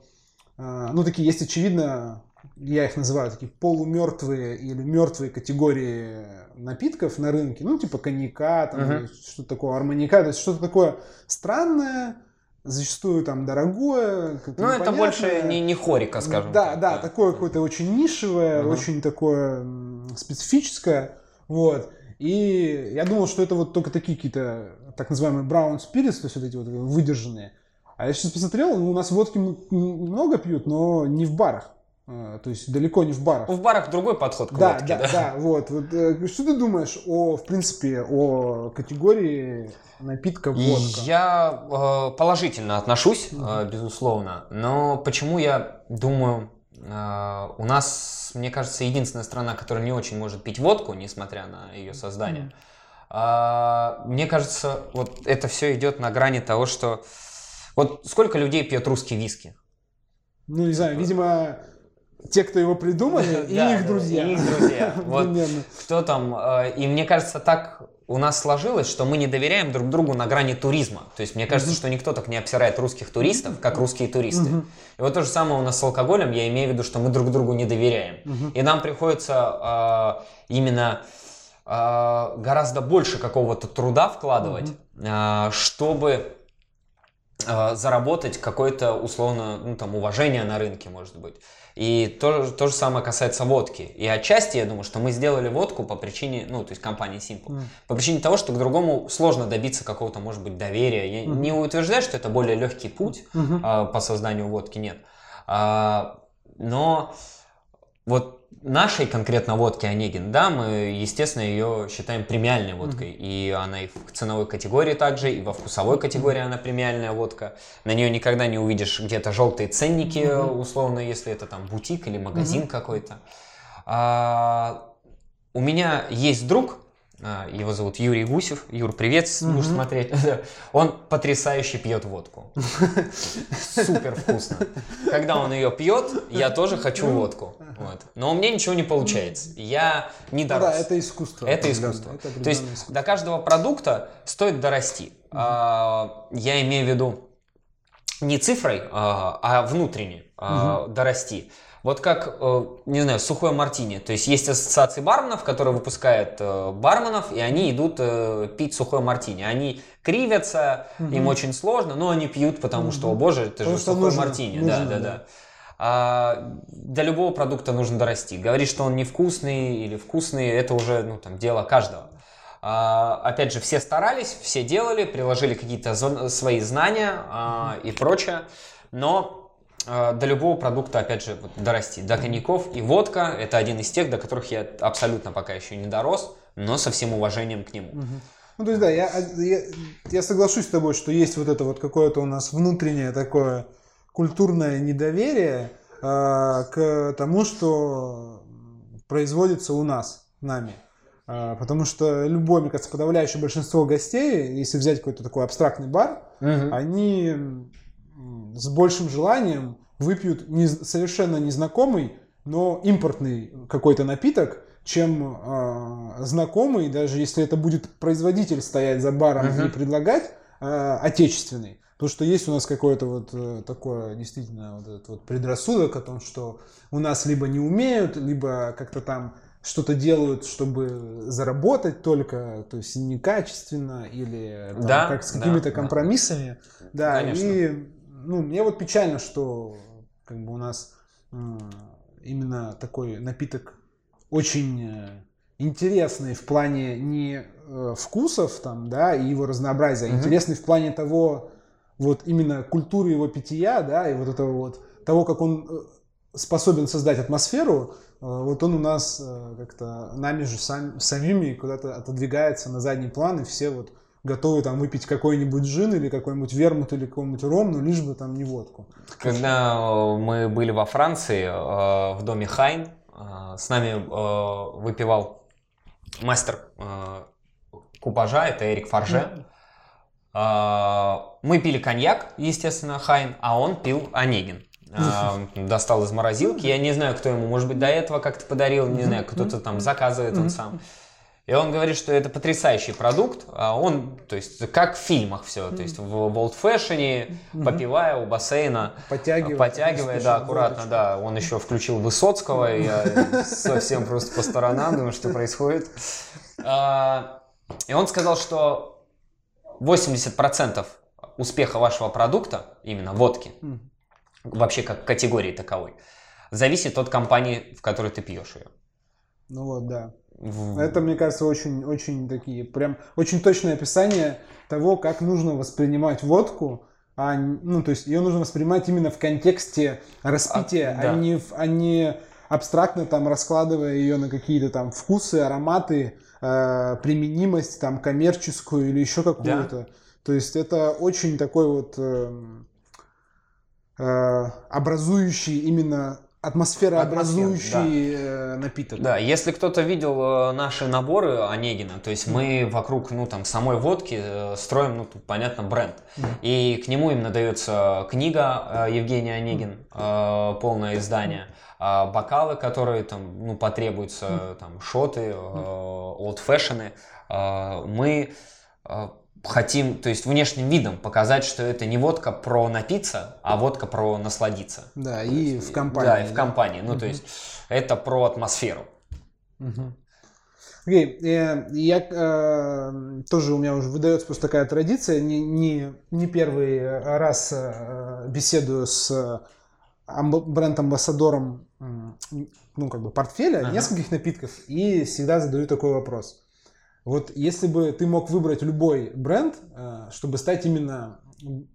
э, ну, такие есть, очевидно, я их называю такие полумертвые или мертвые категории напитков на рынке, ну, типа коньяка, там, uh-huh. что-то такое, арманьяка, то есть что-то такое странное, зачастую там дорогое. Ну, это больше не, не хорика, скажем да, так. Да, да, такое какое-то очень нишевое, uh-huh. очень такое специфическое, вот. И я думал, что это вот только такие какие-то так называемые brown spirits, то есть вот эти вот выдержанные. А я сейчас посмотрел, ну, у нас водки много пьют, но не в барах. А, то есть далеко не в барах. В барах другой подход к да, водке. Да, да, да. Вот, вот. Э, что ты думаешь о, в принципе, о категории напитка водка? Я э, положительно отношусь, э, безусловно. Но почему я думаю, э, у нас, мне кажется, единственная страна, которая не очень может пить водку, несмотря на ее создание. Mm. Э, мне кажется, вот это все идет на грани того, что вот сколько людей пьет русский виски? Ну, не знаю, видимо, те, кто его придумали, и их друзья. И их друзья. Вот кто там. Э, и мне кажется, так у нас сложилось, что мы не доверяем друг другу на грани туризма. То есть мне кажется, что никто так не обсирает русских туристов, как русские туристы. И вот то же самое у нас с алкоголем. Я имею в виду, что мы друг другу не доверяем. И нам приходится э, именно э, гораздо больше какого-то труда вкладывать, чтобы Э, заработать какое-то условно ну, там, уважение на рынке, может быть. И то, то же самое касается водки. И отчасти я думаю, что мы сделали водку по причине, ну, то есть компании Simple, mm. по причине того, что к другому сложно добиться какого-то, может быть, доверия. Я mm-hmm. не утверждаю, что это более легкий путь mm-hmm. а, по созданию водки, нет. А, но вот нашей конкретно водки Онегин, да, мы, естественно, ее считаем премиальной водкой. Mm-hmm. И она и в ценовой категории также, и во вкусовой категории она премиальная водка. На нее никогда не увидишь где-то желтые ценники, mm-hmm. условно, если это там бутик или магазин mm-hmm. какой-то. А, у меня есть друг, его зовут Юрий Гусев. Юр, привет, будешь смотреть. Он потрясающе пьет водку. Супер вкусно. Когда он ее пьет, я тоже хочу водку. Вот. Но у меня ничего не получается. Я не ну дорос. Да, это искусство. Это искусство. Это То есть искусство. до каждого продукта стоит дорасти. А, я имею в виду не цифрой, а, а внутренне угу. дорасти. Вот как, э, не знаю, сухое мартини. То есть есть ассоциации барменов, которые выпускают э, барменов, и они идут э, пить сухое мартини. Они кривятся, угу. им очень сложно, но они пьют, потому угу. что, о боже, это потому же сухое нужно, мартини. Нужно, да, да, да. А до любого продукта нужно дорасти. Говорить, что он невкусный или вкусный, это уже ну, там, дело каждого. А, опять же, все старались, все делали, приложили какие-то свои знания а, и прочее, но до любого продукта, опять же, вот, дорасти. До коньяков и водка – это один из тех, до которых я абсолютно пока еще не дорос, но со всем уважением к нему. Ну, то есть, да, я, я, я соглашусь с тобой, что есть вот это вот какое-то у нас внутреннее такое культурное недоверие э, к тому, что производится у нас, нами. Э, потому что любое, мне кажется, подавляющее большинство гостей, если взять какой-то такой абстрактный бар, угу. они с большим желанием выпьют не, совершенно незнакомый, но импортный какой-то напиток, чем э, знакомый, даже если это будет производитель стоять за баром uh-huh. и предлагать э, отечественный. Потому что есть у нас какое-то вот э, такое действительно вот этот вот предрассудок о том, что у нас либо не умеют, либо как-то там что-то делают, чтобы заработать только, то есть некачественно или там, да, как с какими-то да, компромиссами. Да, да и ну, мне вот печально, что как бы у нас именно такой напиток очень э, интересный в плане не э, вкусов там, да, и его разнообразия, mm интересный в плане того, вот именно культуры его питья, да, и вот этого вот, того, как он э, способен создать атмосферу, вот он у нас как-то нами же сам, самими куда-то отодвигается на задний план, и все вот готовы там выпить какой-нибудь джин или какой-нибудь вермут или какой-нибудь ром, но лишь бы там не водку. Когда мы были во Франции, в доме Хайн, а, с нами э, выпивал мастер э, купажа, это Эрик Фарже. Мы пили коньяк, естественно, Хайн, а он пил Онегин. Достал из морозилки. Я не знаю, кто ему, может быть, до этого как-то подарил, не знаю, кто-то там заказывает он сам. И он говорит, что это потрясающий продукт. А он, то есть, как в фильмах все. То есть, в Old Fashion, попивая у бассейна, подтягивая, подтягивая да, аккуратно, да. Он еще включил Высоцкого, и я совсем просто по сторонам думаю, что происходит. А, и он сказал, что 80% успеха вашего продукта, именно водки, вообще как категории таковой, зависит от компании, в которой ты пьешь ее. Ну вот, да. Это, мне кажется, очень, очень такие, прям, очень точное описание того, как нужно воспринимать водку, а, ну, то есть ее нужно воспринимать именно в контексте распития, а, да. а, не, а не абстрактно там раскладывая ее на какие-то там вкусы, ароматы, э, применимость там коммерческую или еще какую-то. Да. То есть это очень такой вот э, э, образующий именно атмосферообразующий да. Э, напиток. Да, если кто-то видел э, наши наборы Онегина, то есть мы вокруг, ну, там, самой водки э, строим, ну, тут, понятно, бренд. Mm. И к нему именно дается книга Евгения Онегин, полное издание, а бокалы, которые там, ну, потребуются, там, шоты, old fashion. Мы хотим, то есть внешним видом показать, что это не водка про напиться, а водка про насладиться. Да, и есть, в компании. Да, и в компании. Ну, угу. то есть это про атмосферу. Угу. Окей, okay. я э, тоже у меня уже выдается просто такая традиция, не, не, не первый раз э, беседую с бренд-амбассадором ну, как бы портфеля ага. нескольких напитков и всегда задаю такой вопрос. Вот если бы ты мог выбрать любой бренд, э, чтобы стать именно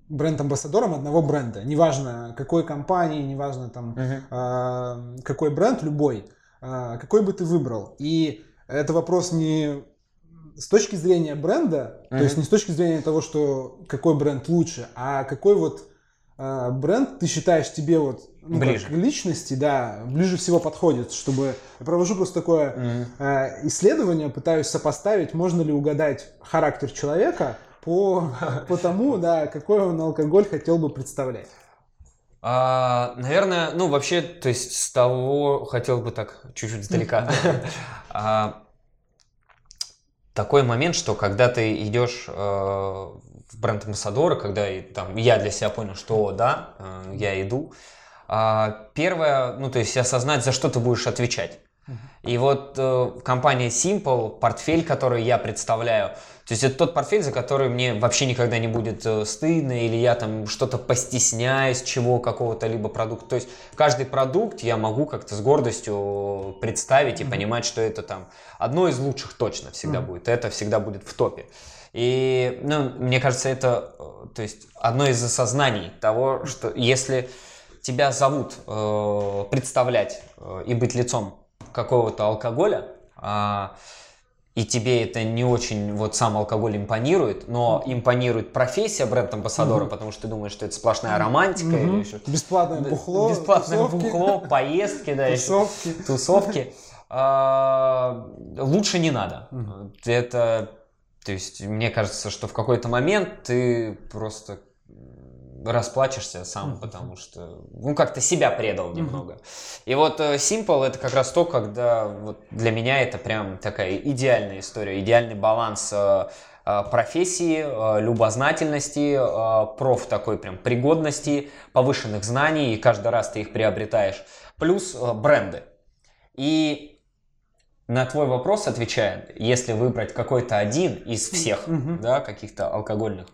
бренд-амбассадором одного бренда, неважно какой компании, неважно там uh-huh. какой бренд, любой, э, какой бы ты выбрал. И это вопрос не с точки зрения бренда, uh-huh. то есть не с точки зрения того, что какой бренд лучше, а какой вот бренд ты считаешь тебе вот ну, ближе. к личности, да, ближе всего подходит, чтобы я провожу просто такое mm-hmm. э, исследование, пытаюсь сопоставить, можно ли угадать характер человека по, по тому, да, какой он алкоголь хотел бы представлять. А, наверное, ну вообще, то есть с того хотел бы так чуть-чуть издалека. а, такой момент, что когда ты идешь э, бренд-амбассадора, когда там, я для себя понял, что да, э, я иду, а, первое, ну то есть осознать, за что ты будешь отвечать. И вот э, компания Simple, портфель, который я представляю, то есть это тот портфель, за который мне вообще никогда не будет э, стыдно, или я там что-то постесняюсь чего, какого-то либо продукта. То есть каждый продукт я могу как-то с гордостью представить и mm-hmm. понимать, что это там одно из лучших точно всегда mm-hmm. будет. Это всегда будет в топе. И, ну, мне кажется, это, э, то есть одно из осознаний того, что если тебя зовут э, представлять э, и быть лицом какого-то алкоголя, э, и тебе это не очень, вот сам алкоголь импонирует, но импонирует профессия бренд-амбассадора, mm-hmm. потому что ты думаешь, что это сплошная романтика mm-hmm. или еще... Бесплатное бухло, Бесплатное тусовки. бухло, поездки, да, тусовки. Еще, тусовки. А, лучше не надо. Это, то есть, мне кажется, что в какой-то момент ты просто расплачешься сам, потому что, ну, как-то себя предал немного. И вот э, Simple это как раз то, когда вот для меня это прям такая идеальная история, идеальный баланс э, э, профессии, любознательности, проф такой прям пригодности, повышенных знаний, и каждый раз ты их приобретаешь, плюс бренды. И на твой вопрос отвечая, если выбрать какой-то один из всех, да, каких-то алкогольных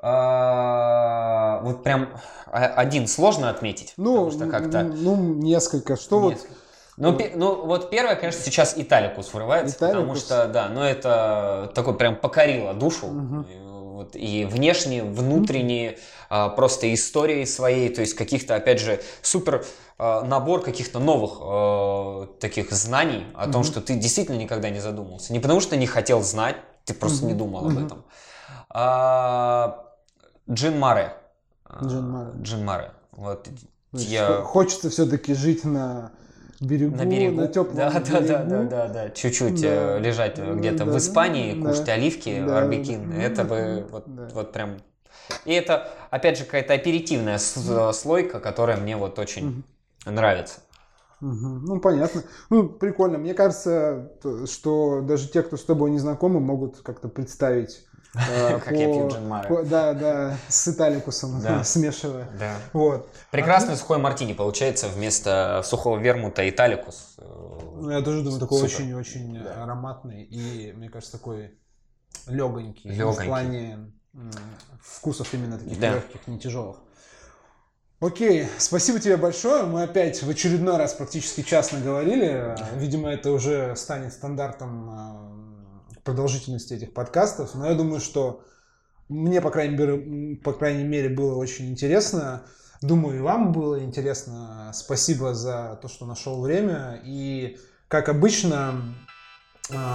а, вот прям один сложно отметить. Ну, что как-то... ну несколько. Что несколько. вот... Ну, пи- ну, вот первое, конечно, сейчас Италикус врывается, Италикус. потому что, да, ну это такой прям покорило душу. Угу. И, вот, и внешне, внутренне, а, просто историей своей, то есть каких-то, опять же, супер а, набор каких-то новых а, таких знаний о угу. том, что ты действительно никогда не задумывался. Не потому что не хотел знать, ты просто угу. не думал угу. об этом. А, Джин Маре. Джин Маре. Джин Маре. Вот. Значит, я... Хочется все-таки жить на берегу, на, берегу. на теплом да, берегу. Да, да, да, да, да. Чуть-чуть да. Э, лежать где-то да, в Испании, да, кушать оливки, да, арбекин. Да, это бы вот, да. вот прям... И это, опять же, какая-то аперитивная слойка, которая мне вот очень угу. Нравится. Угу. Ну, понятно. Ну, прикольно. Мне кажется, что даже те, кто с тобой не знакомы, могут как-то представить Э, как я пью Джин Маре. Да, да, с италикусом смешивая. Да. Вот. Прекрасный сухой мартини получается вместо сухого вермута италикус. Ну, я тоже думаю, такой очень-очень ароматный и, мне кажется, такой легонький. Легонький. В плане вкусов именно таких легких, не тяжелых. Окей, спасибо тебе большое. Мы опять в очередной раз практически час наговорили. Видимо, это уже станет стандартом продолжительности этих подкастов, но я думаю, что мне, по крайней мере, по крайней мере было очень интересно. Думаю, и вам было интересно. Спасибо за то, что нашел время. И, как обычно,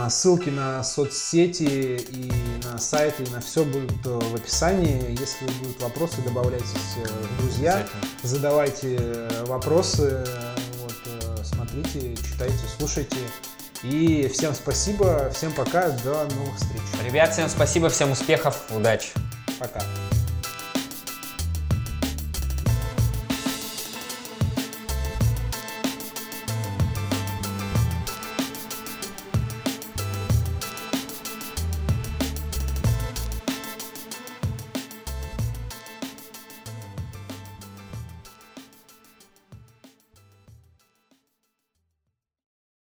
ссылки на соцсети и на сайты, и на все будут в описании. Если будут вопросы, добавляйтесь э, в друзья, задавайте э, вопросы, вот, э, смотрите, читайте, слушайте. И всем спасибо, всем пока, до новых встреч. Ребят, всем спасибо, всем успехов, удачи. Пока.